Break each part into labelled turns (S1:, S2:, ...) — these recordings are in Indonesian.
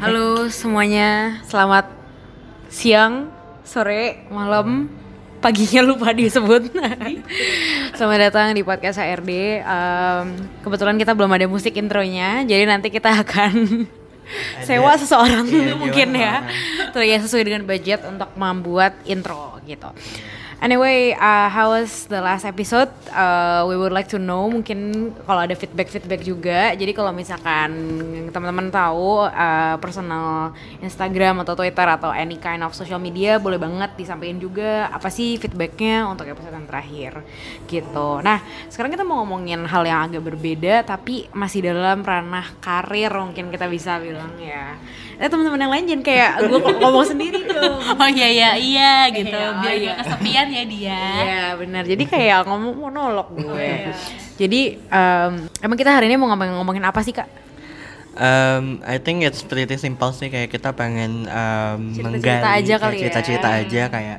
S1: Halo semuanya, selamat siang, sore, malam, paginya lupa disebut. selamat datang di podcast HRD. Um, kebetulan kita belum ada musik intronya, jadi nanti kita akan sewa seseorang
S2: Iya,
S1: mungkin
S2: gimana
S1: ya, tuh ya sesuai dengan budget untuk membuat intro gitu. Anyway, uh, how was the last episode? Uh, we would like to know. Mungkin kalau ada feedback-feedback juga. Jadi kalau misalkan teman-teman tahu uh, personal Instagram atau Twitter atau any kind of social media, boleh banget disampaikan juga apa sih feedbacknya untuk episode yang terakhir, gitu. Nah, sekarang kita mau ngomongin hal yang agak berbeda, tapi masih dalam ranah karir mungkin kita bisa bilang ya. Eh teman-teman yang lain jangan kayak gue ngomong sendiri dong.
S3: Oh iya iya iya gitu,
S1: Iya,
S3: biar
S1: iya.
S3: kesepian ya dia.
S1: Iya benar. Jadi kayak ngomong monolog gue. Jadi em, emang kita hari ini mau ngomongin ngomongin apa sih kak?
S2: Um, I think it's pretty simple sih kayak kita pengen um,
S1: Cerita-cerita
S2: menggali
S1: aja
S2: kayak
S1: kali ya.
S2: cerita-cerita aja kayak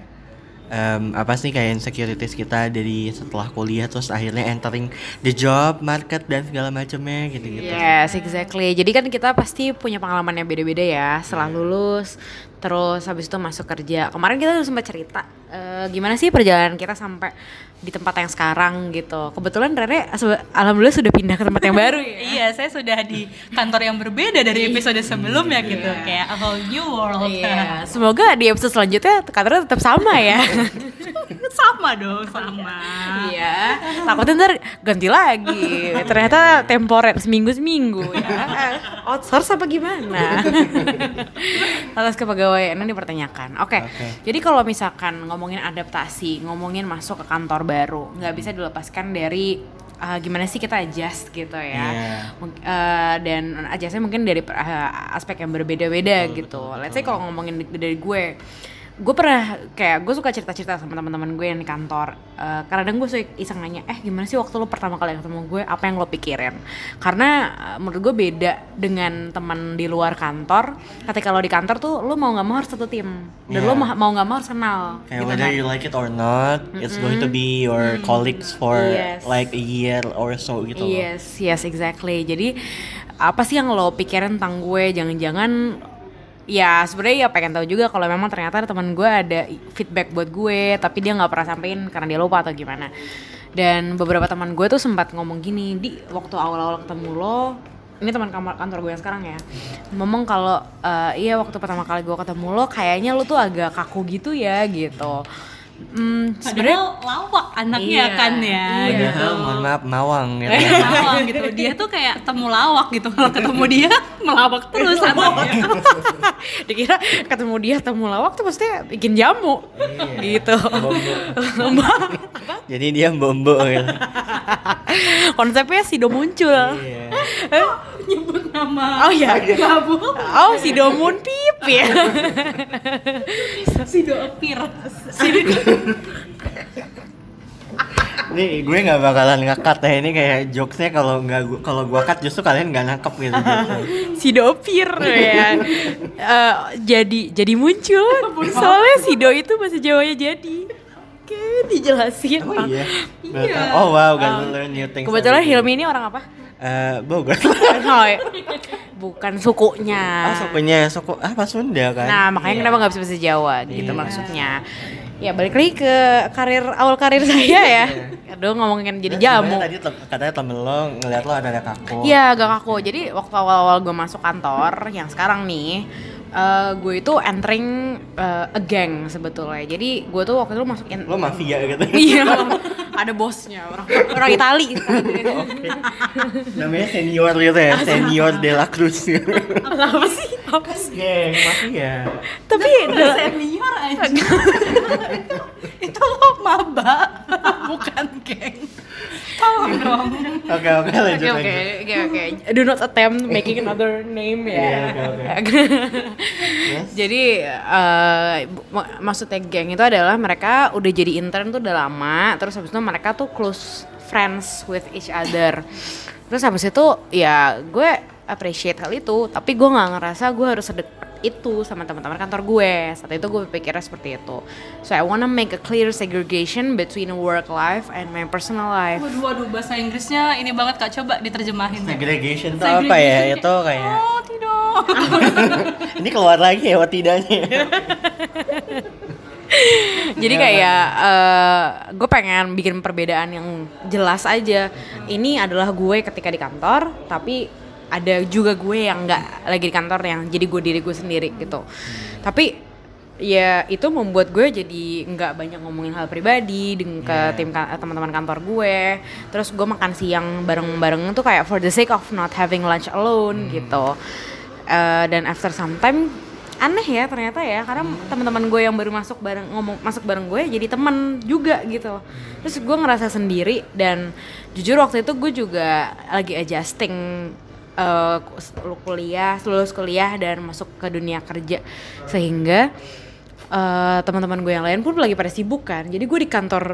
S2: um, apa sih kayak insecurities kita dari setelah kuliah terus akhirnya entering the job market dan segala macamnya gitu-gitu.
S1: Yes, exactly. Jadi kan kita pasti punya pengalaman yang beda-beda ya. Setelah lulus, terus habis itu masuk kerja. Kemarin kita tuh sempat cerita eh, gimana sih perjalanan kita sampai di tempat yang sekarang gitu. Kebetulan Rere alhamdulillah sudah pindah ke tempat yang baru ya.
S3: Iya, saya sudah di kantor yang berbeda dari episode sebelumnya gitu, kayak a whole new world.
S1: Iya, semoga di episode selanjutnya kantornya tetap sama ya.
S3: sama dong, sama.
S1: Iya, takutnya ntar ganti lagi. Ternyata temporer seminggu seminggu ya. Outsource apa gimana? Atas kepegawaian dipertanyakan. Oke,
S2: Oke.
S1: jadi kalau misalkan ngomongin adaptasi, ngomongin masuk ke kantor baru, nggak bisa dilepaskan dari uh, gimana sih kita adjust gitu ya.
S2: Iya.
S1: Mung- uh, dan adjustnya mungkin dari uh, aspek yang berbeda-beda gitu. Let's say kalau ngomongin dari gue, gue pernah kayak gue suka cerita-cerita sama teman-teman gue yang di kantor. Uh, kadang gue suka iseng nanya, eh gimana sih waktu lo pertama kali ketemu gue, apa yang lo pikirin? Karena uh, menurut gue beda dengan teman di luar kantor. Ketika lo di kantor tuh lo mau nggak mau harus satu tim, dan lo
S2: Iya.
S1: ma- mau nggak mau harus kenal.
S2: Kayak
S1: gitu
S2: whether
S1: kan.
S2: you like it or not, it's going to be your colleagues for
S1: Yes.
S2: like a year or so gitu loh.
S1: Yes, yes exactly. Jadi apa sih yang lo pikirin tentang gue? Jangan-jangan ya sebenarnya ya pengen tahu juga kalau memang ternyata teman gue ada feedback buat gue, tapi dia nggak pernah sampein karena dia lupa atau gimana. Dan beberapa teman gue tuh sempat ngomong gini di waktu awal-awal ketemu lo. Ini teman kamar kantor gue yang sekarang ya. Ngomong kalau eh, iya waktu pertama kali gue ketemu lo kayaknya lo tuh agak kaku gitu ya gitu. Hmm, sebenarnya
S3: Padahal lawak anaknya
S1: Iya,
S3: kan ya.
S1: iya.
S3: gitu.
S2: Padahal mohon maaf mawang gitu.
S3: Lawak gitu. Dia tuh kayak temu lawak gitu. Kalau ketemu dia melawak terus anaknya.
S1: dikira ketemu dia ketemu lawak tuh pasti bikin jamu gitu
S2: Jadi dia bombo gitu.
S1: konsepnya sido muncul
S2: Iya.
S3: Nyebut nama.
S1: oh ya oh sido mun pip ya
S3: Si Dopir.
S2: Ini gue nggak bakalan ngekat ya ini kayak jokesnya kalau nggak gua- kalau gua cut justru kalian nggak nangkep gitu. jokesnya.
S1: sido pir ya Eh, jadi jadi muncul soalnya sido itu bahasa Jawanya jadi oke dijelasin
S2: Oh iya.
S1: Iya.
S2: tahu. Oh wow, gonna learn new things.
S1: kebetulan. Hilmi ini orang apa
S2: Eh, Bogor.
S1: oh, ya. bukan sukunya
S2: Ah, sukunya suku apa Sunda kan?
S1: Nah, makanya
S2: Iya.
S1: kenapa nggak bisa bahasa Jawa gitu
S2: Iya.
S1: maksudnya. Ya balik lagi ke karir awal karir saya ya. Aduh ngomongin jadi
S2: Terus
S1: jamu.
S2: Tadi katanya temen lo ngeliat lo ada ada kaku.
S1: Iya agak kaku. Jadi waktu awal-awal gue masuk kantor yang sekarang nih, eh, gue itu entering eh, a gang sebetulnya. Jadi gue tuh waktu itu masukin.
S2: Lo mafia gitu.
S1: Iya, ada bosnya orang orang Itali.
S2: Namanya senior gitu ya, senior de la Cruz.
S1: Apa sih? Apa sih?
S2: Geng mafia.
S1: Tapi
S3: Senior aja. Itu lo maba, bukan geng. Tolong dong.
S2: Oke oke lanjut
S1: Oke oke oke oke. Do not attempt making another name ya.
S2: Iya, oke, Yes.
S1: Jadi mak- maksudnya geng itu adalah mereka udah jadi intern tuh udah lama, terus habis itu mereka tuh close friends with each other. Terus habis itu ya gue appreciate hal itu, tapi gue nggak ngerasa gue harus sedekat itu sama teman-teman kantor gue. Saat itu gue pikirnya seperti itu. So I wanna make a clear segregation between work life and my personal life.
S3: Waduh, waduh, bahasa Inggrisnya ini banget kak, coba diterjemahin.
S2: Segregation itu apa ya? Itu kayak
S3: Oh, tidak.
S2: Ini keluar lagi ya tidaknya.
S1: Jadi kayak gue pengen bikin perbedaan yang jelas aja. Ini adalah gue ketika di kantor, tapi ada juga gue yang nggak lagi di kantor yang jadi gue diri gue sendiri gitu. Tapi ya itu membuat gue jadi nggak banyak ngomongin hal pribadi dengan ke
S2: Yeah.
S1: tim ka- teman-teman kantor gue. Terus gue makan siang bareng-bareng tuh kayak for the sake of not having lunch alone gitu. Eh, dan after some time aneh ya ternyata ya karena teman-teman gue yang baru masuk bareng ngomong masuk bareng gue jadi temen juga gitu terus gue ngerasa sendiri dan jujur waktu itu gue juga lagi adjusting eh, ku- kuliah lulus kuliah dan masuk ke dunia kerja. Sehingga eh, teman-teman gue yang lain pun lagi pada sibuk kan. Jadi gue di kantor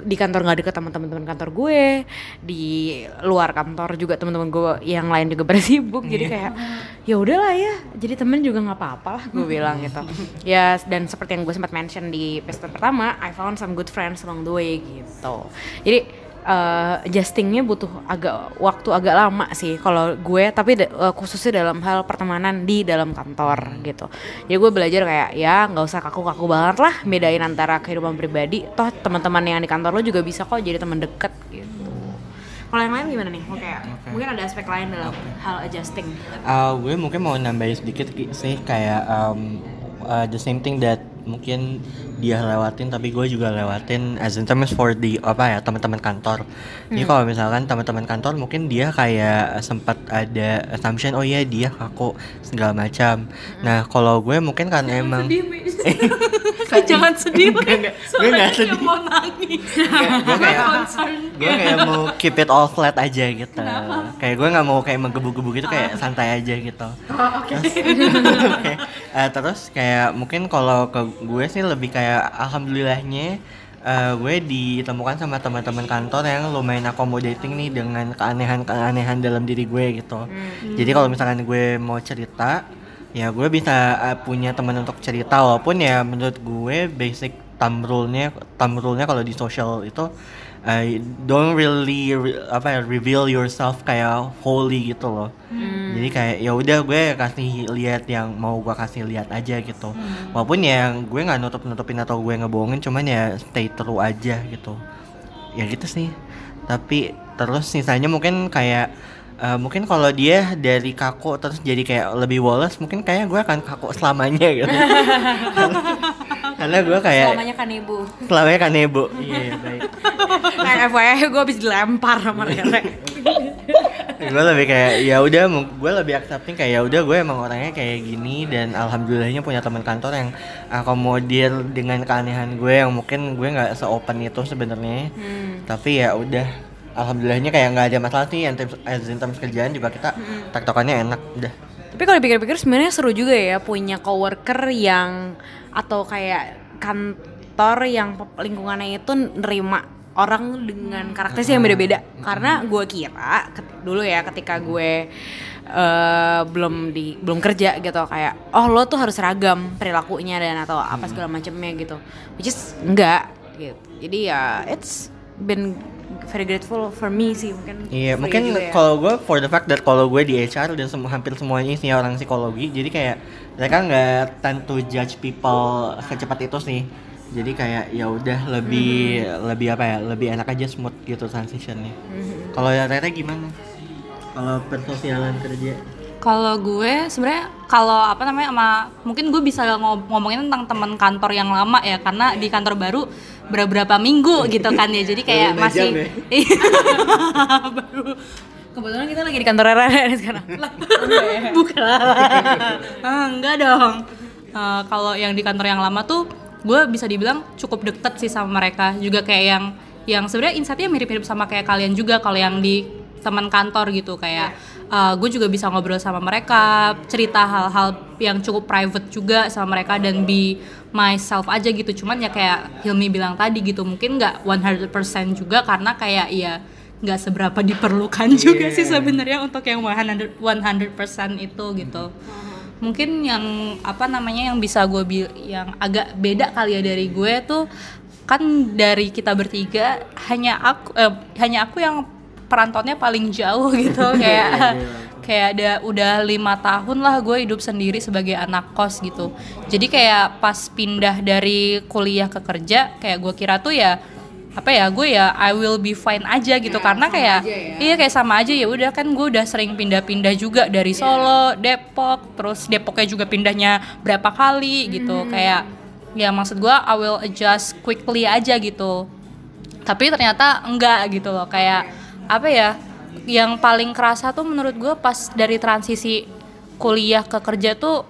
S1: di kantor nggak deket sama teman-teman kantor gue. Di luar kantor juga teman-teman gue yang lain juga pada sibuk. Jadi kayak ya udahlah ya. Jadi temen juga nggak apa-apa lah gue bilang gitu. Ya dan seperti yang gue sempat mention di episode pertama I found some good friends along the way gitu. Jadi eh, adjustingnya butuh agak waktu agak lama sih kalau gue tapi da- eh, khususnya dalam hal pertemanan di dalam kantor gitu. Jadi gue belajar kayak ya nggak usah kaku-kaku banget lah bedain antara kehidupan pribadi. Toh teman-teman yang di kantor lo juga bisa kok jadi teman deket gitu. Kalau yang lain gimana nih? Oke. mungkin ada aspek lain dalam hal adjusting.
S2: Uh, gue mungkin mau nambahin sedikit ki- sih kayak um, uh, the same thing that mungkin dia lewatin tapi gue juga lewatin as in terms for the apa ya teman-teman kantor. Jadi kalau misalkan teman-teman kantor mungkin dia kayak sempat ada assumption oh iya dia kaku segala macam. Nah kalau gue mungkin kan emang
S3: Jangan sedih,
S2: Enggak, enggak. Gue nggak sedih.
S3: mau nangis.
S2: gue kayak gue kayak mau keep it all flat aja gitu kayak gue nggak mau kayak menggebu-gebu gitu kayak santai aja gitu terus, Oke. Eh, terus kayak mungkin kalau ke gue sih lebih kayak alhamdulillahnya eh, gue ditemukan sama teman-teman kantor yang lumayan accommodating nih dengan keanehan-keanehan dalam diri gue gitu. Jadi kalau misalkan gue mau cerita ya gue bisa eh, punya teman untuk cerita. Walaupun ya menurut gue basic thumb rule-nya thumb rule-nya kalau di social itu eh, don't really re- apa ya reveal yourself kayak wholly gitu loh. Jadi kayak ya udah gue kasih lihat yang mau gue kasih lihat aja gitu. Walaupun ya gue nggak nutup nutupin atau gue ngebohongin cuman ya stay true aja gitu. Ya gitu sih. Tapi terus sisanya mungkin kayak eh, mungkin kalau dia dari kaku terus jadi kayak lebih woles mungkin kayak gue akan kaku selamanya gitu karena, gue kayak
S1: Selamanya kan ibu.
S2: selamanya kan ibu. Iya baik.
S1: Nah FYI gue habis dilempar sama Rere
S2: gue lebih kayak ya udah gue lebih accepting kayak ya udah gue emang orangnya kayak gini dan alhamdulillahnya punya teman kantor yang akomodir dengan keanehan gue yang mungkin gue nggak seopen itu sebenarnya. Tapi ya udah alhamdulillahnya kayak nggak ada masalah sih yang terms- as in terms kerjaan juga kita tektokannya enak udah
S1: Tapi kalau dipikir-pikir sebenarnya seru juga ya punya coworker yang atau kayak kantor yang lingkungannya itu nerima orang dengan karakteristik yang beda-beda. Karena gue kira dulu ya ketika gue eh, belum di belum kerja gitu kayak oh lo tuh harus seragam perilakunya dan atau apa segala macamnya gitu. Which is enggak gitu. Jadi ya it's been very grateful for me sih mungkin.
S2: Iya,
S1: you
S2: mungkin
S1: ya.
S2: kalau gue for the fact that kalau gue di HR dan semua hampir semuanya isinya orang psikologi, jadi kayak mereka nggak tend to judge people secepat itu sih. Jadi kayak ya udah lebih lebih apa ya, lebih enak aja smooth gitu transitionnya. Kalau ya Rere gimana? Kalau persosialan kerja?
S3: Kalau gue sebenarnya kalau apa namanya sama mungkin gue bisa ngo- ngomongin tentang teman kantor yang lama ya karena di kantor baru beberapa minggu gitu kan ya jadi kayak masih
S2: ya?
S3: Iya. baru.
S1: Kebetulan kita lagi di kantor nih sekarang.
S3: bukan. Ah, enggak dong. Eh, kalau yang di kantor yang lama tuh gue bisa dibilang cukup deket sih sama mereka. Juga kayak yang yang sebenarnya insightnya mirip-mirip sama kayak kalian juga kalau yang di teman kantor gitu. Kayak eh, gue juga bisa ngobrol sama mereka cerita hal-hal yang cukup private juga sama mereka dan be myself aja gitu. Cuman ya kayak Hilmi bilang tadi gitu mungkin nggak 100% juga karena kayak ya nggak seberapa diperlukan juga sih sebenarnya untuk yang 100 100% itu gitu. Mungkin yang apa namanya yang bisa gue bil yang agak beda kali ya dari gue tuh kan dari kita bertiga hanya aku eh, hanya aku yang perantonnya paling jauh gitu. Kayak kayak ada udah lima tahun lah gue hidup sendiri sebagai anak kos gitu. Jadi kayak pas pindah dari kuliah ke kerja kayak gue kira tuh ya apa ya gue ya I will be fine aja gitu.
S1: Ya,
S3: karena kayak
S1: ya.
S3: iya kayak sama aja. Ya udah kan gue udah sering pindah-pindah juga dari Solo Depok terus Depoknya juga pindahnya berapa kali gitu. Kayak ya maksud gue I will adjust quickly aja gitu. Tapi ternyata enggak gitu loh. Kayak apa ya yang paling kerasa tuh menurut gue pas dari transisi kuliah ke kerja tuh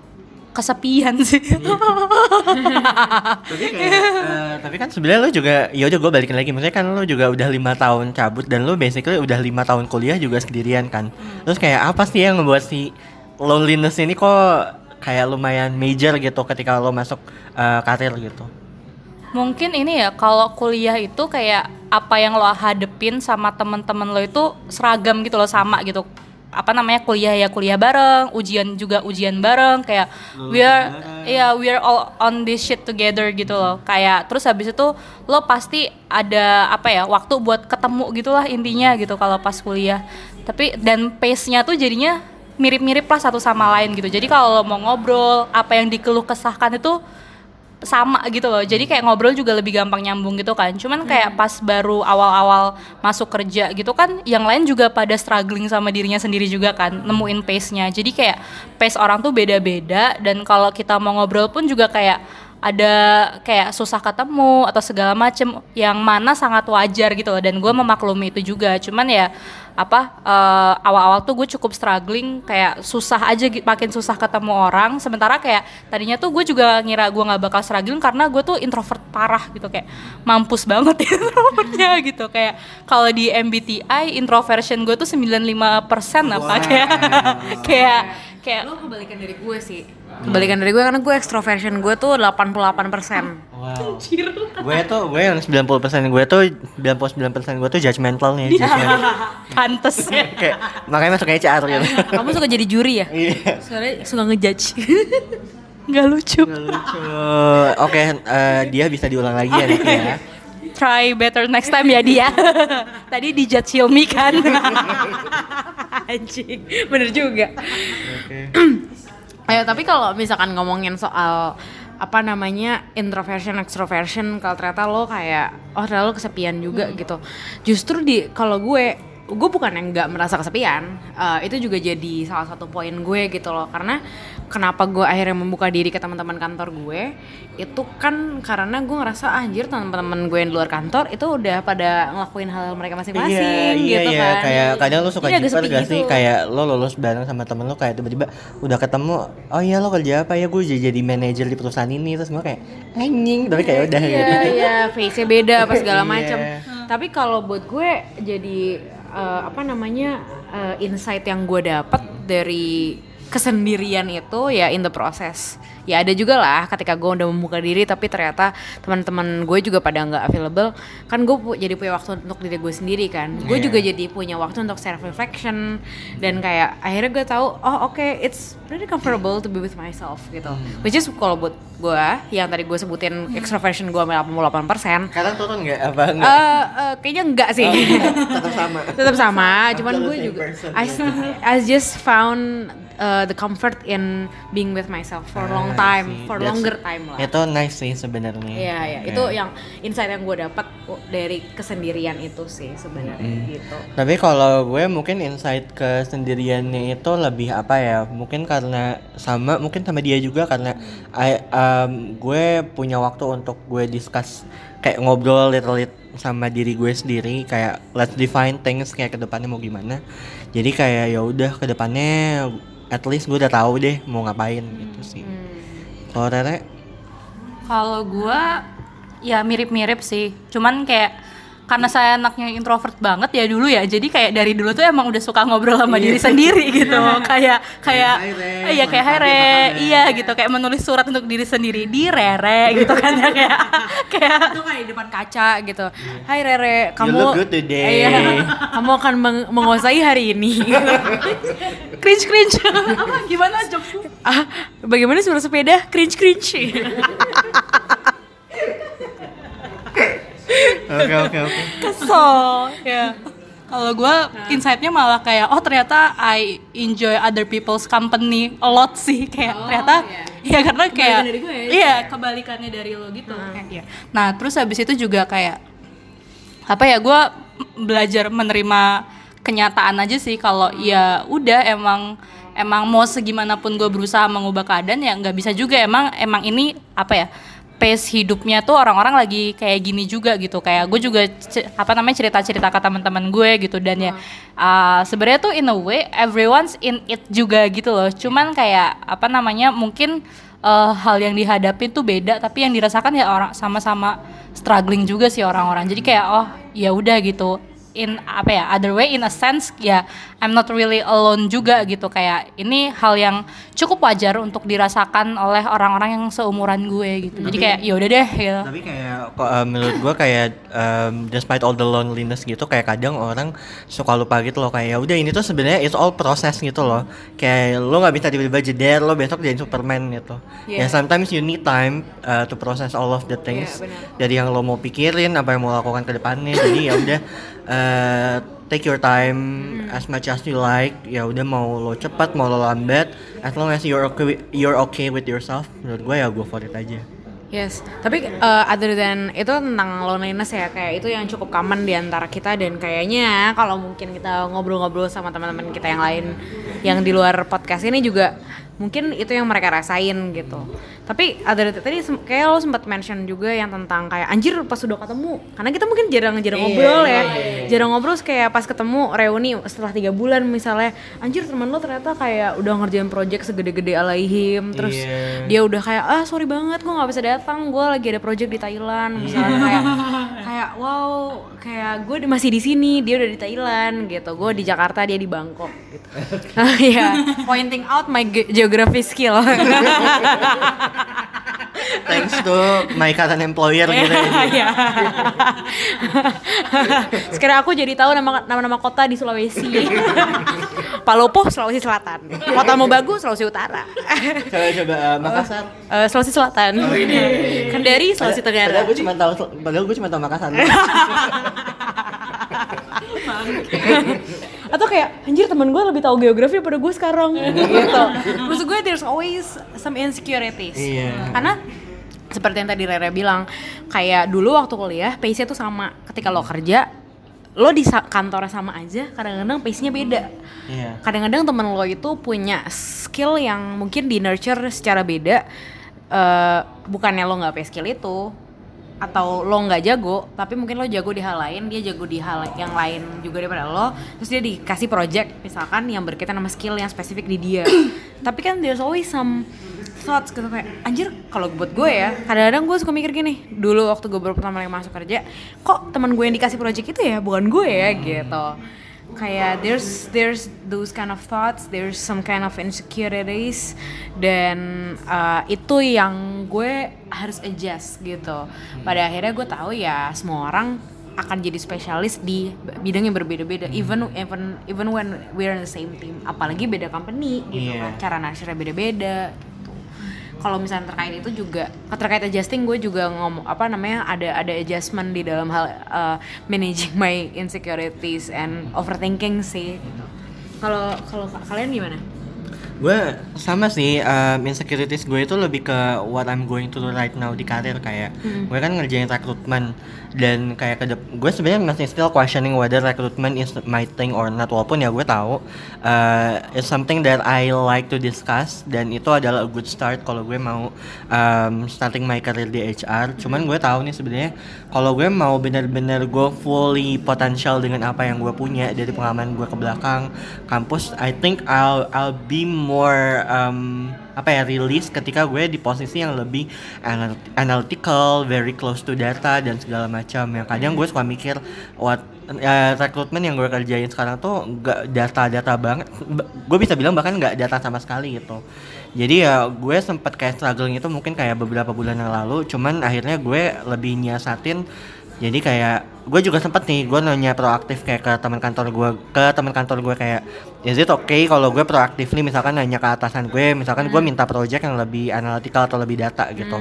S3: kesepian sih.
S2: Tapi kayak eh, tapi kan sebenarnya lu juga ya udah gue balikin lagi. Maksudnya kan lu juga udah lima tahun cabut dan lu basically udah lima tahun kuliah juga sendirian kan. Terus kayak apa sih yang membuat si loneliness ini kok kayak lumayan major gitu ketika lo masuk eh, karir gitu
S3: mungkin ini ya kalau kuliah itu kayak apa yang lo hadepin sama temen-temen lo itu seragam gitu loh sama gitu. Apa namanya kuliah ya kuliah bareng ujian juga ujian bareng kayak we are ya we are all on this shit together gitu loh. Kayak terus habis itu lo pasti ada apa ya waktu buat ketemu gitulah intinya gitu kalau pas kuliah. Tapi dan pace-nya tuh jadinya mirip-mirip lah satu sama lain gitu. Jadi kalau lo mau ngobrol apa yang dikeluh kesahkan itu sama gitu loh. Jadi kayak ngobrol juga lebih gampang nyambung gitu kan. Cuman kayak pas baru awal-awal masuk kerja gitu kan yang lain juga pada struggling sama dirinya sendiri juga kan nemuin pace-nya. Jadi kayak pace orang tuh beda-beda dan kalau kita mau ngobrol pun juga kayak ada kayak susah ketemu atau segala macem yang mana sangat wajar gitu loh. Dan gue memaklumi itu juga. Cuman ya apa eh, awal-awal tuh gue cukup struggling kayak susah aja makin susah ketemu orang. Sementara kayak tadinya tuh gue juga ngira gue nggak bakal struggling karena gue tuh introvert parah gitu kayak mampus banget introvertnya gitu. Kayak kalau di MBTI introversion gue tuh 95% apa kayak kayak kayak
S1: Lo kebalikan dari gue sih. Kebalikan dari gue karena gue extroversion gue tuh 88%.
S2: wow gue tuh gue yang 90% gue tuh 99% gue tuh judgmental nih judgmental.
S3: pantes
S2: kayak makanya masuk HR gitu
S1: Kamu suka jadi juri ya?
S2: iya
S1: Soalnya suka ngejudge.
S3: nggak lucu
S2: Nggak lucu oke eh, dia bisa diulang lagi ya nanti ya
S3: try better next time ya dia. Tadi di judge Hilmi kan?
S1: Anjing, bener juga.
S2: oke.
S1: Ayo, tapi kalau misalkan ngomongin soal apa namanya introversion extroversion kalau ternyata lo kayak oh ternyata lo kesepian juga gitu. Justru di kalau gue gue bukan yang nggak merasa kesepian eh, itu juga jadi salah satu poin gue gitu loh karena kenapa gue akhirnya membuka diri ke teman-teman kantor gue itu kan karena gue ngerasa ah, anjir teman-teman gue yang di luar kantor itu udah pada ngelakuin hal mereka masing-masing
S2: iya, iya,
S1: gitu
S2: iya.
S1: kan
S2: kayak kadang lu suka jiper gak sih
S1: gitu.
S2: kayak lo lulus bareng sama temen lo kayak tiba-tiba udah ketemu oh iya lo kerja apa ya gue jadi, jadi manajer di perusahaan ini terus gue kayak anjing tapi kayak udah
S1: iya,
S2: gitu
S1: Iya, face-nya beda apa segala
S2: Iya.
S1: macam. Tapi kalau buat gue jadi eh, apa namanya eh, insight yang gue dapat dari kesendirian itu ya in the process. Ya ada juga lah ketika gue udah membuka diri tapi ternyata teman-teman gue juga pada nggak available. Kan gue pu- jadi punya waktu untuk diri gue sendiri kan. Gue
S2: Iya.
S1: juga jadi punya waktu untuk self reflection dan kayak akhirnya gue tahu oh oke it's really comfortable to be with myself gitu. Which is kalau buat gue yang tadi gue sebutin extroversion gue 88%
S2: sekarang turun nggak apa enggak
S1: Eh, eh, kayaknya enggak sih.
S2: tetap sama
S1: Tetap sama, cuman gue juga I, I just found uh, the comfort in being with myself for a long
S2: Ah,
S1: time,
S2: see.
S1: for
S2: That's-
S1: longer time lah.
S2: itu nice sih sebenarnya
S1: Iya, iya.
S2: Oke.
S1: Itu yang insight yang gue dapat dari kesendirian itu sih sebenarnya
S2: Hmm.
S1: gitu.
S2: Tapi kalau gue mungkin insight kesendiriannya itu lebih apa ya? Mungkin karena sama, mungkin sama dia juga karena I- um, gue punya waktu untuk gue discuss kayak ngobrol literally sama diri gue sendiri kayak let's define things kayak ke depannya mau gimana. Jadi kayak ya udah ke depannya at least gue udah tahu deh mau ngapain gitu sih. Kalau Rere
S3: Kalau gua ya mirip-mirip sih. Cuman kayak karena saya anaknya introvert banget ya dulu ya. Jadi kayak dari dulu tuh emang udah suka ngobrol sama diri sendiri gitu. kayak kayak
S2: Re.
S3: iya kayak hai
S2: Pagi,
S3: Re.
S2: apa kabar?
S3: Iya gitu kayak menulis surat untuk diri sendiri di Rere gitu kan ya kayak kayak
S1: Itu kayak di depan kaca gitu. Hai Rere, kamu
S2: You look good today.
S1: Iya, kamu akan meng- menguasai hari ini.
S3: cringe cringe. Gimana jokes?
S1: ah, bagaimana suara sepeda? Cringe cringe.
S2: Oke oke oke.
S3: Kesel. Ya. Kalau gue insight-nya malah kayak oh ternyata I enjoy other people's company a lot sih kayak
S1: Oh,
S3: ternyata
S1: iya.
S3: ya karena kayak
S1: dari gue ya,
S3: iya kebalikannya dari lo gitu. Kayak, iya. Nah terus habis itu juga kayak apa ya gue belajar menerima kenyataan aja sih kalau ya udah emang emang mau segimanapun gue berusaha mengubah keadaan ya nggak bisa juga emang emang ini apa ya pace hidupnya tuh orang-orang lagi kayak gini juga gitu. Kayak gue juga apa namanya cerita-cerita ke teman-teman gue gitu. Dan ya uh, sebenarnya tuh in a way everyone's in it juga gitu loh. Cuman kayak apa namanya mungkin uh, hal yang dihadapi tuh beda. Tapi yang dirasakan ya orang sama-sama struggling juga sih orang-orang. Jadi kayak oh ya udah gitu. In apa ya other way in a sense ya I'm not really alone juga gitu kayak ini hal yang cukup wajar untuk dirasakan oleh orang-orang yang seumuran gue gitu jadi kayak ya udah deh gitu
S2: Tapi kayak kok, eh, menurut gua kayak um, despite all the loneliness gitu kayak kadang orang suka lupa gitu loh kayak ya udah ini tuh sebenarnya it's all proses gitu loh. Kayak lo nggak bisa tiba-tiba jeder lo besok jadi Superman gitu. Ya
S1: Iya.
S2: sometimes you need time uh, to process all of the things.
S1: Benar.
S2: Dari yang lo mau pikirin apa yang mau lakukan ke depannya. jadi ya udah uh, take your time
S1: Hmm.
S2: as much as you like. Ya udah mau lo cepat mau lo lambat as long as you're okay with, you're okay with yourself. Menurut gua ya go for it aja.
S1: Yes, tapi uh, other than itu tentang loneliness ya kayak itu yang cukup common di antara kita dan kayaknya kalau mungkin kita ngobrol-ngobrol sama teman-teman kita yang lain yang di luar podcast ini juga mungkin itu yang mereka rasain gitu. Tapi than tadi kayak lo sempat mention juga yang tentang kayak anjir pas udah ketemu karena kita mungkin jarang-jarang ngobrol ya, jarang ngobrol terus kayak pas ketemu reuni setelah tiga bulan misalnya anjir teman lo ternyata kayak udah ngerjain project segede-gede alaihim terus
S2: Iya.
S1: dia udah kayak ah sorry banget gue nggak bisa datang gue lagi ada project di Thailand. Misalnya kayak kayak wow kayak gue masih di sini dia udah di Thailand gitu. Gue di Jakarta dia di Bangkok gitu. Ya pointing out my ge- geography skill
S2: Thanks to my current employer gitu ya.
S1: Iya. Sekarang aku jadi tahu nama nama-nama kota di Sulawesi. Palopo Sulawesi Selatan. Kota mau bagus Sulawesi Utara.
S2: Coba coba uh, Makassar.
S1: Eh, Sulawesi Selatan. Kendari Sulawesi Tenggara.
S2: Padahal gue cuma tahu padahal gue cuma tahu Makassar.
S1: Atau kayak anjir temen gue lebih tahu geografi daripada gue sekarang. Gitu. Maksud gue there's always some insecurities.
S2: Iya.
S1: karena seperti yang tadi Rere bilang kayak dulu waktu kuliah pace-nya tuh sama. Ketika lo kerja lo di kantornya sama aja kadang-kadang pace-nya beda.
S2: Iya.
S1: kadang-kadang temen lo itu punya skill yang mungkin di nurture secara beda Eh, bukannya lo nggak punya skill itu atau lo nggak jago tapi mungkin lo jago di hal lain dia jago di hal yang lain juga daripada lo terus dia dikasih project misalkan yang berkaitan sama skill yang spesifik di dia. Tapi kan there's always some thoughts gitu kayak anjir kalau buat gue ya kadang-kadang gue suka mikir gini dulu waktu gue baru pertama kali masuk kerja kok teman gue yang dikasih project itu ya bukan gue ya gitu kayak there's there's those kind of thoughts there's some kind of insecurities dan uh, itu yang gue harus adjust gitu. Pada akhirnya gue tahu ya semua orang akan jadi spesialis di bidang yang berbeda-beda even even even when we're in the same team. Apalagi beda company gitu
S2: Iya.
S1: kan cara nurture beda-beda kalau misalnya terkait itu juga terkait adjusting gue juga ngomong apa namanya ada ada adjustment di dalam hal uh, managing my insecurities and overthinking sih gitu. kalau kalau ka- kalian gimana
S2: gue sama sih um, insecurities gue itu lebih ke what I'm going to do right now di karir kayak gue kan ngerjain rekrutmen. Dan kayak ke gue sebenarnya masih still questioning whether recruitment is my thing or not walaupun ya gue tahu uh, it's something that I like to discuss dan itu adalah a good start kalau gue mau um, starting my career di HR cuman gue tahu nih sebenarnya kalau gue mau bener-bener gue fully potential dengan apa yang gue punya dari pengalaman gue ke belakang kampus I think I'll I'll be more um, apa ya release ketika gue di posisi yang lebih anal- analytical, very close to data dan segala macam. Yang kadang gue suka mikir what ya, rekrutmen yang gue kerjain sekarang tuh nggak data-data banget. Ba- Gue bisa bilang bahkan nggak data sama sekali gitu. Jadi ya gue sempet kayak struggling itu mungkin kayak beberapa bulan yang lalu. Cuman akhirnya gue lebih nyiasatin jadi kayak gue juga sempet nih gue nanya proaktif kayak ke teman kantor gue ke teman kantor gue kayak is it okay kalau gue proaktif nih? Misalkan nanya ke atasan gue misalkan gue minta project yang lebih analytical atau lebih data gitu.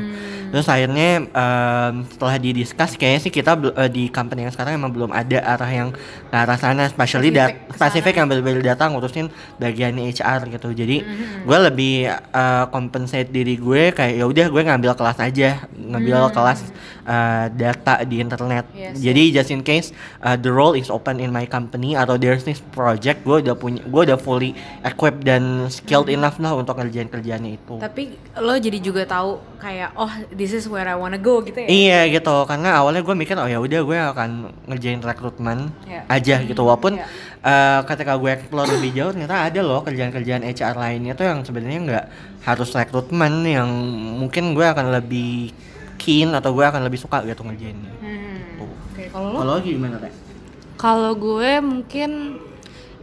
S2: Terus akhirnya em, setelah didiskus kayaknya sih kita eh, di company yang sekarang emang belum ada arah yang ke arah sana especially dat
S1: Spesifik ke
S2: spesifik yang berbeda data ngurusin bagian HR gitu. Jadi gue lebih eh, compensate diri gue kayak ya udah gue ngambil kelas aja ngambil kelas eh, data di internet.
S1: Yes,
S2: jadi just in case uh, the role is open in my company atau there's this project gue udah punya gue udah fully equipped dan skilled enough lah untuk ngerjain kerjaannya itu
S1: Tapi lo jadi juga tahu kayak oh this is where I wanna go gitu ya.
S2: Iya gitu, karena awalnya gue mikir oh ya udah gue akan ngerjain rekrutmen
S1: Iya.
S2: aja gitu, walaupun
S1: Iya.
S2: eh, ketika gue explore lebih jauh ternyata ada loh kerjaan-kerjaan HR lainnya tuh yang sebenarnya nggak harus rekrutmen yang mungkin gue akan lebih keen atau gue akan lebih suka gitu ngerjainnya.
S1: Hmm. Kalau lo
S2: Kalau gimana teh?
S3: Kalau gue mungkin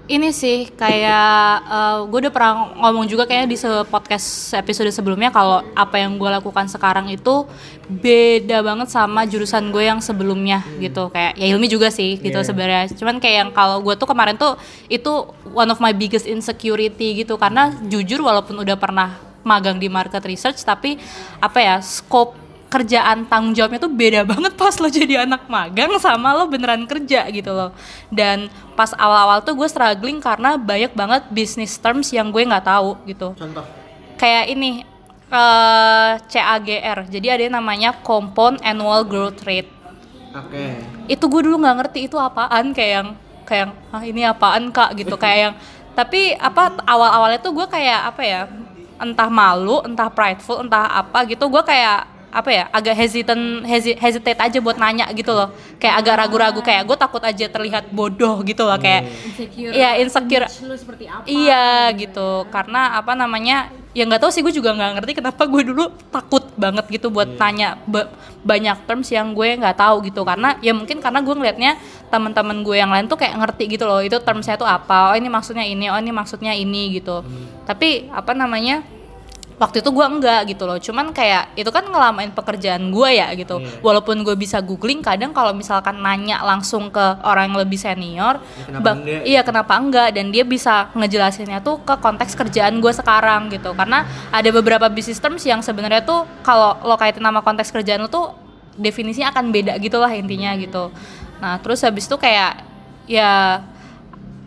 S3: ini sih kayak eh, gue udah pernah ngomong juga kayaknya di se- podcast episode sebelumnya kalau apa yang gue lakukan sekarang itu beda banget sama jurusan gue yang sebelumnya gitu. Kayak ya ilmi juga sih gitu
S2: Yeah.
S3: sebenarnya. Cuman kayak yang kalau gue tuh kemarin tuh itu one of my biggest insecurity gitu. Karena jujur walaupun udah pernah magang di market research tapi apa ya scope kerjaan tanggung jawabnya tuh beda banget pas lo jadi anak magang sama lo beneran kerja gitu loh. Dan pas awal-awal tuh gue struggling karena banyak banget business terms yang gue nggak tahu gitu.
S2: Contoh.
S3: kayak ini eh CAGR jadi ada yang namanya Compound Annual Growth Rate.
S2: Oke.
S3: itu gue dulu nggak ngerti itu apaan kayak yang kayak yang ah ini apaan kak? gitu kayak yang tapi apa awal-awalnya tuh gue kayak apa ya entah malu entah prideful entah apa gitu gue kayak apa ya agak hesitant hesi- hesitate aja buat nanya gitu loh kayak agak ragu-ragu kayak gue takut aja terlihat bodoh gitu loh kayak
S1: insecure.
S3: Iya, insecure.
S1: image lo seperti apa?
S3: Iya gitu, karena apa namanya? Ya nggak tahu sih, gue juga nggak ngerti kenapa gue dulu takut banget gitu buat tanya ba- banyak terms yang gue nggak tahu gitu. Karena ya mungkin karena gue ngelihatnya teman-teman gue yang lain tuh kayak ngerti gitu loh, itu termsnya tuh apa? Oh ini maksudnya ini, oh ini maksudnya ini gitu. Tapi apa namanya? Waktu itu gue enggak gitu loh. Cuman kayak itu kan ngelamain pekerjaan gue ya gitu. Walaupun gue bisa googling kadang kalau misalkan nanya langsung ke orang yang lebih senior
S2: kenapa
S3: bak-
S2: enggak?
S3: iya kenapa enggak? Dan dia bisa ngejelasinnya tuh ke konteks kerjaan gue sekarang gitu. Karena ada beberapa business terms yang sebenarnya tuh kalau lo kaitin nama konteks kerjaan lo tuh definisinya akan beda gitu lah intinya gitu. Nah terus habis itu kayak ya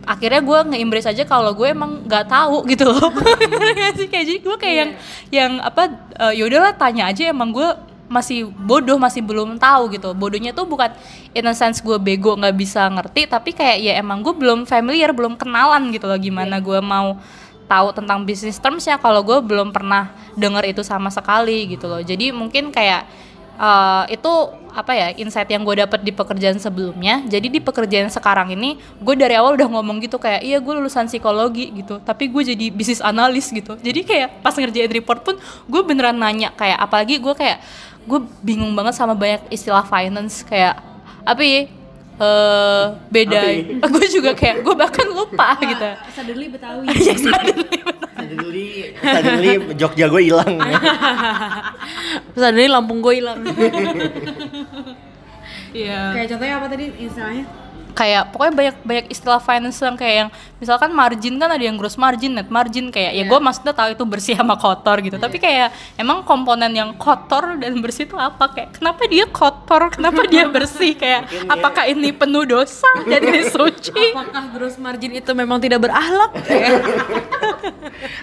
S3: akhirnya gue nge-embrace aja kalau gue emang nggak tahu gitu loh. Sih kayak jadi gue kayak yang yang apa uh, ya udahlah tanya aja emang gue masih bodoh masih belum tahu gitu. Bodohnya tuh bukan in a sense gue bego nggak bisa ngerti tapi kayak ya emang gue belum familiar belum kenalan gitu loh gimana gue mau tahu tentang bisnis termsnya kalau gue belum pernah denger itu sama sekali gitu loh. Jadi mungkin kayak uh, itu apa ya insight yang gue dapet di pekerjaan sebelumnya. Jadi di pekerjaan sekarang ini gue dari awal udah ngomong gitu kayak iya gue lulusan psikologi gitu. Tapi gue jadi bisnis analis gitu. Jadi kayak pas ngerjain report pun gue beneran nanya kayak apalagi gue kayak gue bingung banget sama banyak istilah finance. Kayak apa ya? Eh beda gue juga kayak gue bahkan lupa gitu.
S1: Suddenly Betawi.
S3: Iya, suddenly.
S2: Suddenly, suddenly Jogja gue hilang.
S1: Suddenly Lampung gue hilang.
S3: Iya.
S1: Kayak contohnya apa tadi istilahnya?
S3: kayak pokoknya banyak banyak istilah finance yang kayak yang misalkan margin kan ada yang gross margin net margin kayak ya gue maksudnya tahu itu bersih sama kotor gitu tapi kayak emang komponen yang kotor dan bersih itu apa kayak kenapa dia kotor kenapa dia bersih kayak apakah ini penuh dosa dan ini suci
S1: Apakah gross margin itu memang tidak berakhlak?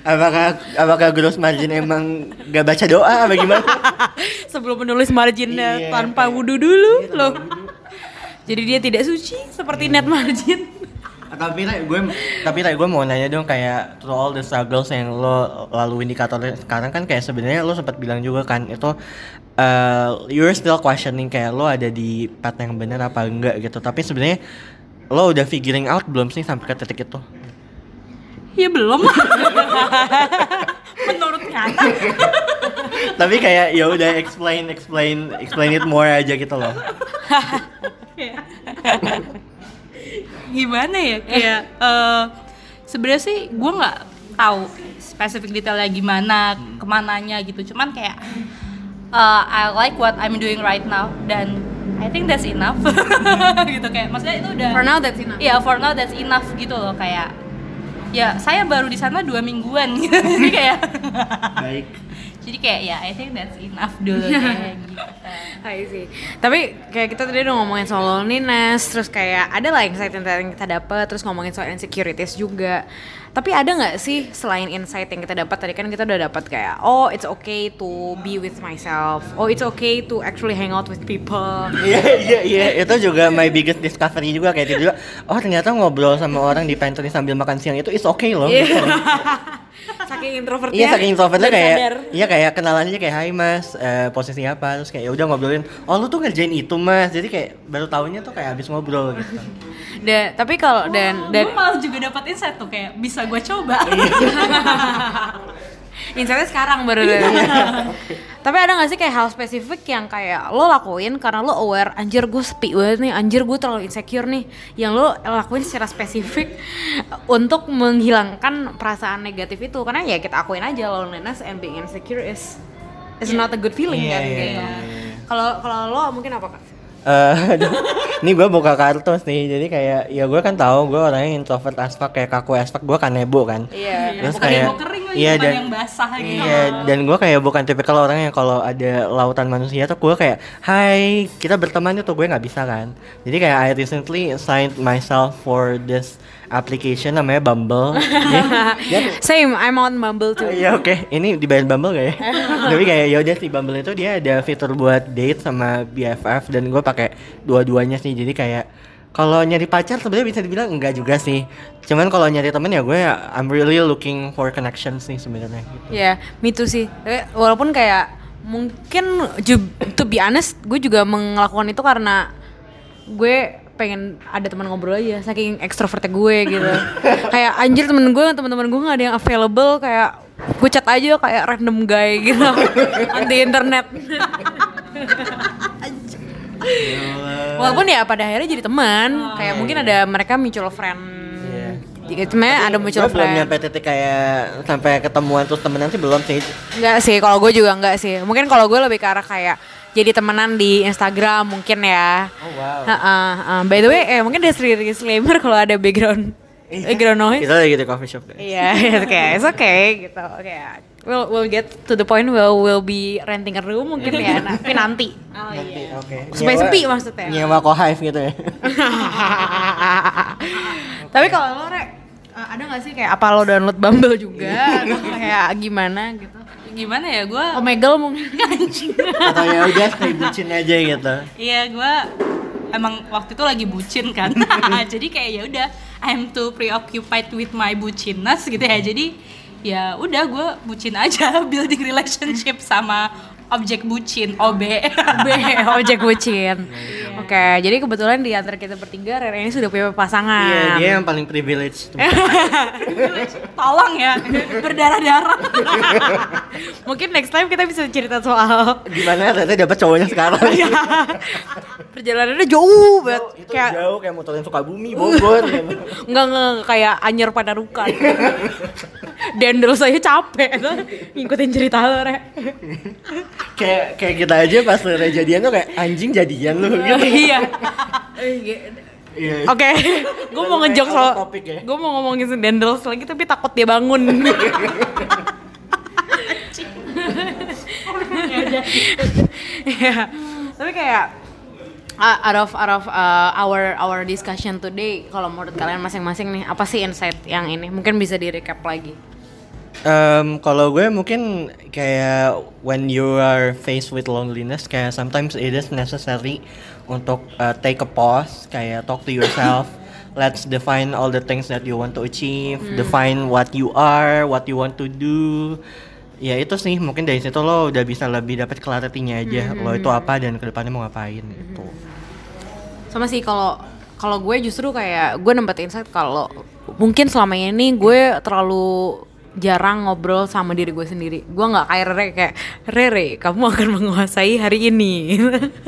S2: apakah apakah gross margin emang gak baca doa apa gimana?
S1: Sebelum menulis marginnya
S2: Iya,
S1: tanpa
S2: kayak-
S1: wudhu dulu loh. Jadi dia tidak suci seperti net margin.
S2: tapi Ray, gue tapi Ray, gue mau nanya dong kayak through all the struggles yang lo laluin di kantor sekarang kan kayak sebenarnya lo sempat bilang juga kan itu uh, you're still questioning kayak lo ada di path yang benar apa enggak gitu tapi sebenarnya lo udah figuring out belum sih sampai ke titik itu
S3: ya belum. Lah menurut nyata
S2: tapi kayak ya udah explain explain explain it more aja gitu loh.
S3: Gimana ya? Kayak eh sebenarnya sih gue nggak tahu spesifik detailnya gimana ke mananya gitu. Cuman kayak eh, I like what I'm doing right now dan I think that's enough. Gitu kayak maksudnya itu udah
S1: For now that's enough.
S3: Iya, for now that's enough gitu loh kayak ya saya baru di sana dua mingguan gitu jadi kayak
S2: Baik.
S3: jadi kayak ya I think that's enough dulu kayak gitu
S1: I see. Tapi kayak kita tadi udah ngomongin soal loneliness, terus kayak ada lah insight yang kita dapat, terus ngomongin soal insecurities juga. Tapi ada nggak sih selain insight yang kita dapat tadi kan kita udah dapat kayak oh it's okay to be with myself, oh it's okay to actually hang out with people.
S2: Iya iya iya itu juga my biggest discovery juga kayak itu juga oh ternyata ngobrol sama orang di pantry sambil makan siang itu is okay loh.
S1: Iya.
S2: gitu.
S1: saking introvertnya.
S2: Iya saking introvertnya kayak
S1: sadar.
S2: iya kayak kenalan aja kayak hai mas eh, posisi apa terus kayak ya udah ngobrolin oh lu tuh ngerjain itu mas jadi kayak baru tahunya tuh kayak habis ngobrol gitu.
S1: Da- tapi kalau dan dan
S3: gue malah juga dapat insight tuh kayak bisa gue coba.
S1: Insightnya sekarang baru Tapi ada gak sih kayak hal spesifik yang kayak lo lakuin karena lo aware anjir gue sepi banget nih, anjir gue terlalu insecure nih Yang lo lakuin secara spesifik untuk menghilangkan perasaan negatif itu? Karena ya kita akuin aja loneliness and being insecure is is not a good feeling
S2: Iya,
S1: kan
S2: iya,
S1: gitu.
S2: iya,
S1: Kalau kalau lo mungkin apa kak?
S2: Eh, ini gue buka kartu nih jadi kayak ya gue kan tahu gue orangnya introvert as fuck kayak kaku as fuck gue kanebo kan.
S1: Iya.
S2: Terus
S3: bukan
S2: kayak- iya,
S3: bukan
S2: dan-
S3: yang basah gitu
S2: Iya, dan gue kayak bukan tipikal orang yang kalau ada lautan manusia tuh gue kayak, Hai, kita berteman itu gue nggak bisa kan. Jadi kayak I recently signed myself for this application namanya Bumble. Dia-
S1: Same, I'm on Bumble too
S2: Iya oke, ini dibayar Bumble gak ya? Tapi kayak yaudah sih Bumble itu dia ada fitur buat date sama BFF dan gue pakai dua-duanya sih. Jadi kayak kalau nyari pacar sebenarnya bisa dibilang enggak juga sih. Cuman kalau nyari temen ya gue I'm really looking for connections nih sebenarnya. Gitu.
S1: Ya, me too sih. Tapi walaupun kayak mungkin to be honest, gue juga melakukan itu karena gue pengen ada teman ngobrol aja saking ekstrovertnya gue gitu. kayak anjir temen gue, teman-teman gue nggak ada yang available kayak gue chat aja kayak random guy gitu di internet. Walaupun ya pada akhirnya jadi teman, kayak mungkin ada mereka mutual friend.
S2: Iya.
S1: Jadi sebenarnya ada mutual
S2: Gue belum
S1: friend.
S2: nyampe titik kayak sampai ketemuan terus temenan sih belum sih.
S1: Enggak sih, kalau gue juga enggak sih. Mungkin kalau gue lebih ke arah kayak jadi temenan di Instagram mungkin ya.
S2: Oh wow.
S1: Heeh, heeh. By the way, eh mungkin ada disclaimer kalau ada background background noise.
S2: Kita lagi di coffee shop guys.
S1: Iya, okay, it's okay gitu. Oke, we'll we'll get to the point where we'll be renting a room mungkin ya, nah, tapi nanti.
S3: oh
S2: Nanti,
S3: iya
S2: Oke.
S1: Supaya
S2: Nyewa-
S1: sepi maksudnya.
S2: Nyewa co-hive gitu ya.
S1: Tapi kalau lo Re, eh, ada gak sih kayak apa lo download Bumble juga atau kayak gimana gitu?
S3: gimana ya gue
S1: Omegle mungkin
S2: Atau ya udah bucin aja gitu.
S3: Iya, gue emang waktu itu lagi bucin kan. jadi kayak ya udah, I'm too preoccupied with my bucinness gitu ya. Jadi ya udah gue bucin aja building relationship sama objek bucin OB.
S1: B ojek bucin. Oke, jadi kebetulan di antara kita bertiga Rere ini sudah punya pasangan.
S2: Iya, dia yang paling privileged.
S3: Tolong ya, berdarah-darah.
S1: Mungkin next time kita bisa cerita soal
S2: Gimana ternyata dapat cowoknya sekarang?
S1: Perjalanannya jauh banget.
S2: itu
S1: kayak
S2: jauh kayak motorin Sukabumi, Bogor gitu.
S1: enggak enggak kayak anyer padarukan. Dendel saya capek tuh ngikutin cerita lo, Re.
S2: kayak kayak kita aja pas udah jadian tuh kayak anjing jadian lu gitu.
S1: iya.
S2: Iya.
S1: Oke, gue mau ngejok soal,
S2: ya.
S1: gue mau ngomongin Dendels lagi tapi takut dia bangun. Iya. Tapi kayak uh, out of out of uh, our our discussion today, kalau menurut kalian masing-masing nih, apa sih insight yang ini? Mungkin bisa di recap lagi.
S2: Em, kalau gue mungkin kayak when you are faced with loneliness kayak sometimes it is necessary untuk uh, take a pause kayak talk to yourself. Let's define all the things that you want to achieve define what you are what you want to do. Ya itu sih mungkin dari situ lo udah bisa lebih dapat clarity-nya aja lo itu apa dan ke depannya mau ngapain gitu
S1: Sama sih kalau kalau gue justru kayak gue nempet insight kalau mungkin selama ini gue terlalu jarang ngobrol sama diri gue sendiri. Gue nggak kayak Rere kayak Rere, kamu akan menguasai hari ini.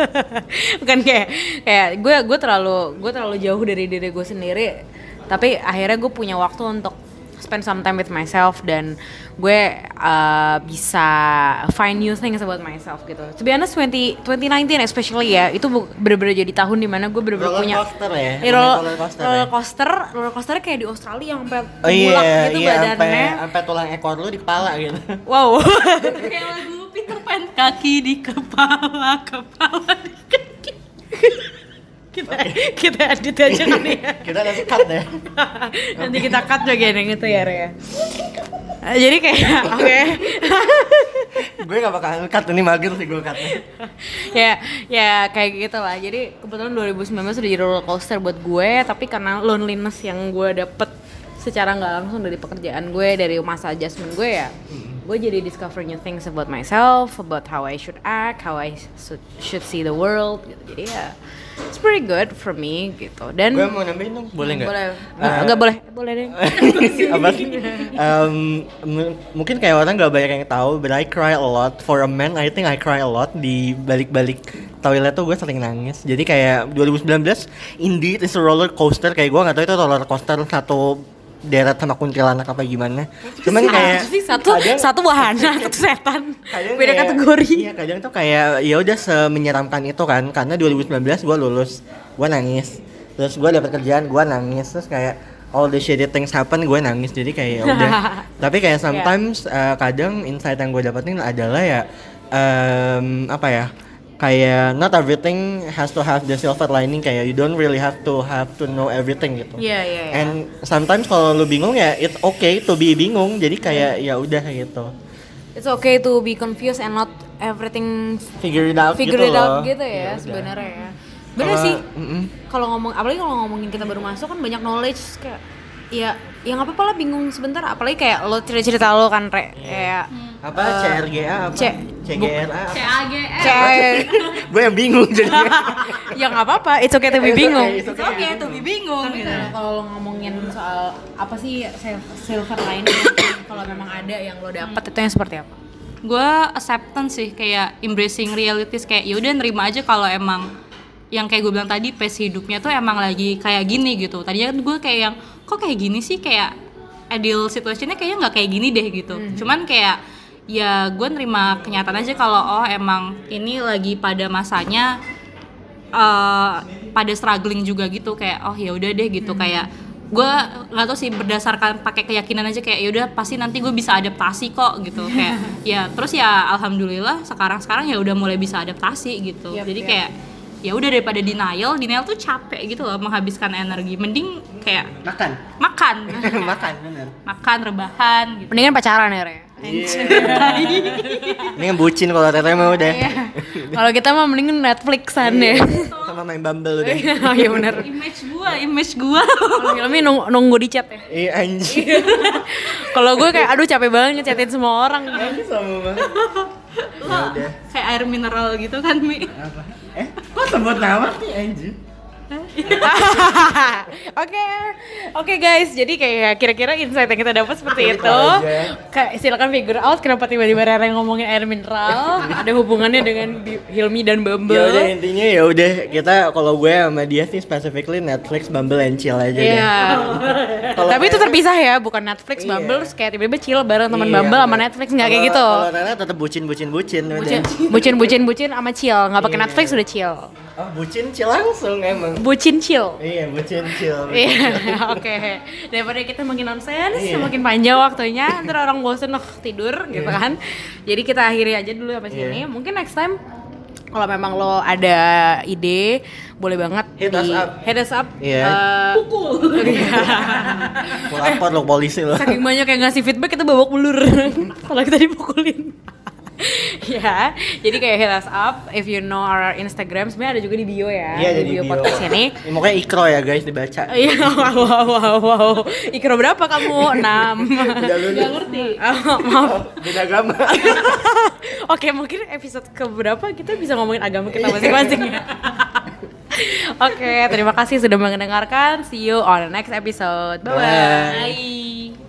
S1: Bukan kayak kayak gue gue terlalu gue terlalu jauh dari diri gue sendiri. Tapi akhirnya gue punya waktu untuk spend some time with myself dan gue uh, bisa find new things about myself gitu. To be honest 20, 2019 especially ya itu bener-bener jadi tahun di mana gue bener-bener
S2: Roller
S1: punya
S2: coaster ya?
S1: Eh, roller,
S2: Roller coaster ya?
S1: roller coaster, roller coaster kayak di Australia yang sampai
S2: Oh iya,
S1: bulak gitu
S2: iya sampai
S1: badannya.
S2: sampai tulang ekor lu di kepala gitu.
S1: Wow.
S3: kayak lagu Peter Pan kaki di kepala kepala di kaki
S1: kita kita edit aja kali ya.
S2: Kita nanti cut ya.
S1: Nanti kita cut bagian yang itu ya, Rea. Eh, Jadi kayak oke.
S2: gue gak bakal cut ini mager sih gue cutnya.
S1: ya ya kayak gitu lah jadi kebetulan 2019 udah jadi roller coaster buat gue tapi karena loneliness yang gue dapet secara nggak langsung dari pekerjaan gue dari masa adjustment gue ya gue jadi discover new things about myself about how I should act how I should, see the world gitu jadi ya it's pretty good for me gitu dan
S2: Gue mau nambahin dong, boleh nggak?
S1: boleh
S2: Eh,
S1: nggak nggak boleh boleh deh
S2: apa sih? Em, m- mungkin kayak orang nggak banyak yang tahu, but I cry a lot. For a man, I think I cry a lot di balik-balik toilet tuh gue sering nangis. Jadi kayak 2019, indeed it's a roller coaster. Kayak gue nggak tahu itu roller coaster satu deret sama kuntilanak apa gimana. Cuman kayak
S1: Satu sih, satu
S2: kadang-
S1: satu wahana satu setan
S2: kadang
S1: beda
S2: kayak-
S1: kategori
S2: Iya, kadang tuh kayak ya udah semenyeramkan itu kan. Karena 2019 gue lulus, gue nangis. Terus gue dapat kerjaan, gue nangis. Terus kayak all the shitty things happen, gue nangis. Jadi kayak ya udah. Tapi kayak sometimes uh, kadang insight yang gue dapetin adalah ya em, apa ya? Kayak not everything has to have the silver lining kayak you don't really have to have to know everything gitu.
S1: Iya, iya, iya.
S2: And sometimes kalau lu bingung ya it's okay to be bingung. Jadi kayak ya udah gitu.
S1: It's okay to be confused and not everything
S2: Figure it out
S1: figure
S2: gitu
S1: it out
S2: loh.
S1: gitu ya,
S2: Ya
S1: sebenarnya ya. Bener
S2: Kalau-
S1: sih.
S2: mm-mm.
S1: Kalau ngomong apalagi kalau ngomongin kita baru masuk kan banyak knowledge kayak ya ya nggak apa-apa lah bingung sebentar apalagi kayak lo cerita-cerita lo kan re kayak
S2: apa?
S1: Eh,
S2: CRGA apa?
S1: C-
S2: CGRA?
S3: CAGR
S2: gue yang bingung jadinya.
S1: Ya nggak apa-apa. It's okay to be
S2: It's okay,
S1: bingung.
S2: it's okay.
S3: oke tuh bingung
S1: tapi
S3: gitu.
S1: kalau lo ngomongin soal apa sih sil- silver lining kalau memang ada yang lo dapet itu yang seperti apa?
S3: Gue acceptance sih kayak embracing realities kayak yaudah nerima aja kalau emang yang kayak gue bilang tadi pace hidupnya tuh emang lagi kayak gini gitu. Tadinya kan gue kayak yang kok kayak gini sih? Kayak ideal situationnya kayaknya nggak kayak gini deh gitu. Cuman kayak ya gue nerima kenyataan aja kalau oh emang ini lagi pada masanya eh, pada struggling juga gitu. Kayak oh ya udah deh gitu. Kayak gue nggak tahu sih berdasarkan pakai keyakinan aja kayak ya udah pasti nanti gue bisa adaptasi kok gitu. Kayak ya terus ya alhamdulillah sekarang sekarang ya udah mulai bisa adaptasi gitu.
S1: Yap,
S3: jadi
S1: yap.
S3: kayak ya udah daripada denial denial tuh capek gitu loh menghabiskan energi. Mending kayak
S2: makan.
S3: Makan.
S2: Makan bener.
S3: Makan rebahan gitu.
S1: Mendingan pacaran ya Re
S2: ini yang bucin kalau teteh mah udah.
S1: Kalau kita mah mendingan Netflixan ya.
S2: Sama main bumble udah
S1: oh iya benar
S3: image gua image gua.
S1: Kalau filmnya nung- nunggu di chat ya.
S2: Iya anjir.
S1: Kalau gue kayak aduh capek banget ngechatin semua orang.
S2: Anjir sama banget. Ya udah.
S3: kayak air mineral gitu kan mi?
S2: Apa? Eh kok sebut nama sih anjir
S1: Oke, oke guys. Jadi kayak kira-kira insight yang kita dapat seperti
S2: Itu aja.
S1: Kayak silakan figure out kenapa tiba-tiba Rara ngomongin air mineral. Ada hubungannya dengan Hilmi dan Bumble.
S2: ya udah intinya ya udah kita kalau gue sama dia sih specifically Netflix Bumble and chill aja deh.
S1: Iya. Tapi itu terpisah ya, bukan Netflix,
S2: Iya.
S1: Bumble, terus kayak tiba-tiba chill bareng teman
S2: Iya,
S1: Bumble sama. Netflix nggak kayak gitu.
S2: kalau Rara tetap bucin bucin bucin udah.
S1: Bucin, bucin, bucin, bucin sama chill, nggak pakai
S2: Iya.
S1: Netflix udah chill.
S2: Oh bucin chill langsung emang
S1: Bucin chill.
S2: iya bucin chill
S1: Iya, oke. Daripada kita makin nonsens,
S2: Iya.
S1: semakin panjang waktunya, ntar orang bosen oh, tidur gitu
S2: Iya.
S1: kan. Jadi kita akhiri aja dulu sampai sini.
S2: Iya.
S1: Mungkin next time kalau memang lo ada ide, boleh banget
S2: Hit us up.
S1: hit us up.
S2: Iya.
S1: Eh,
S3: pukul
S2: mau lapor lo polisi lo
S1: saking banyak yang ngasih feedback kita babak belur kalau kita dipukulin. ya, jadi kayak hit us up if you know our Instagram sebenarnya ada juga di bio ya,
S2: iya
S1: di bio,
S2: bio
S1: podcast ini.
S2: Ya, pokoknya ikro ya guys dibaca
S1: Iya, wow, wow, wow, wow. Ikro berapa kamu? 6
S2: udah
S3: ngerti
S1: Maaf.
S2: beda agama
S1: Oke, mungkin episode keberapa kita bisa ngomongin agama kita masing-masing ya. Oke, terima kasih sudah mendengarkan. See you on the next episode. Bye.
S2: Bye.
S3: Bye.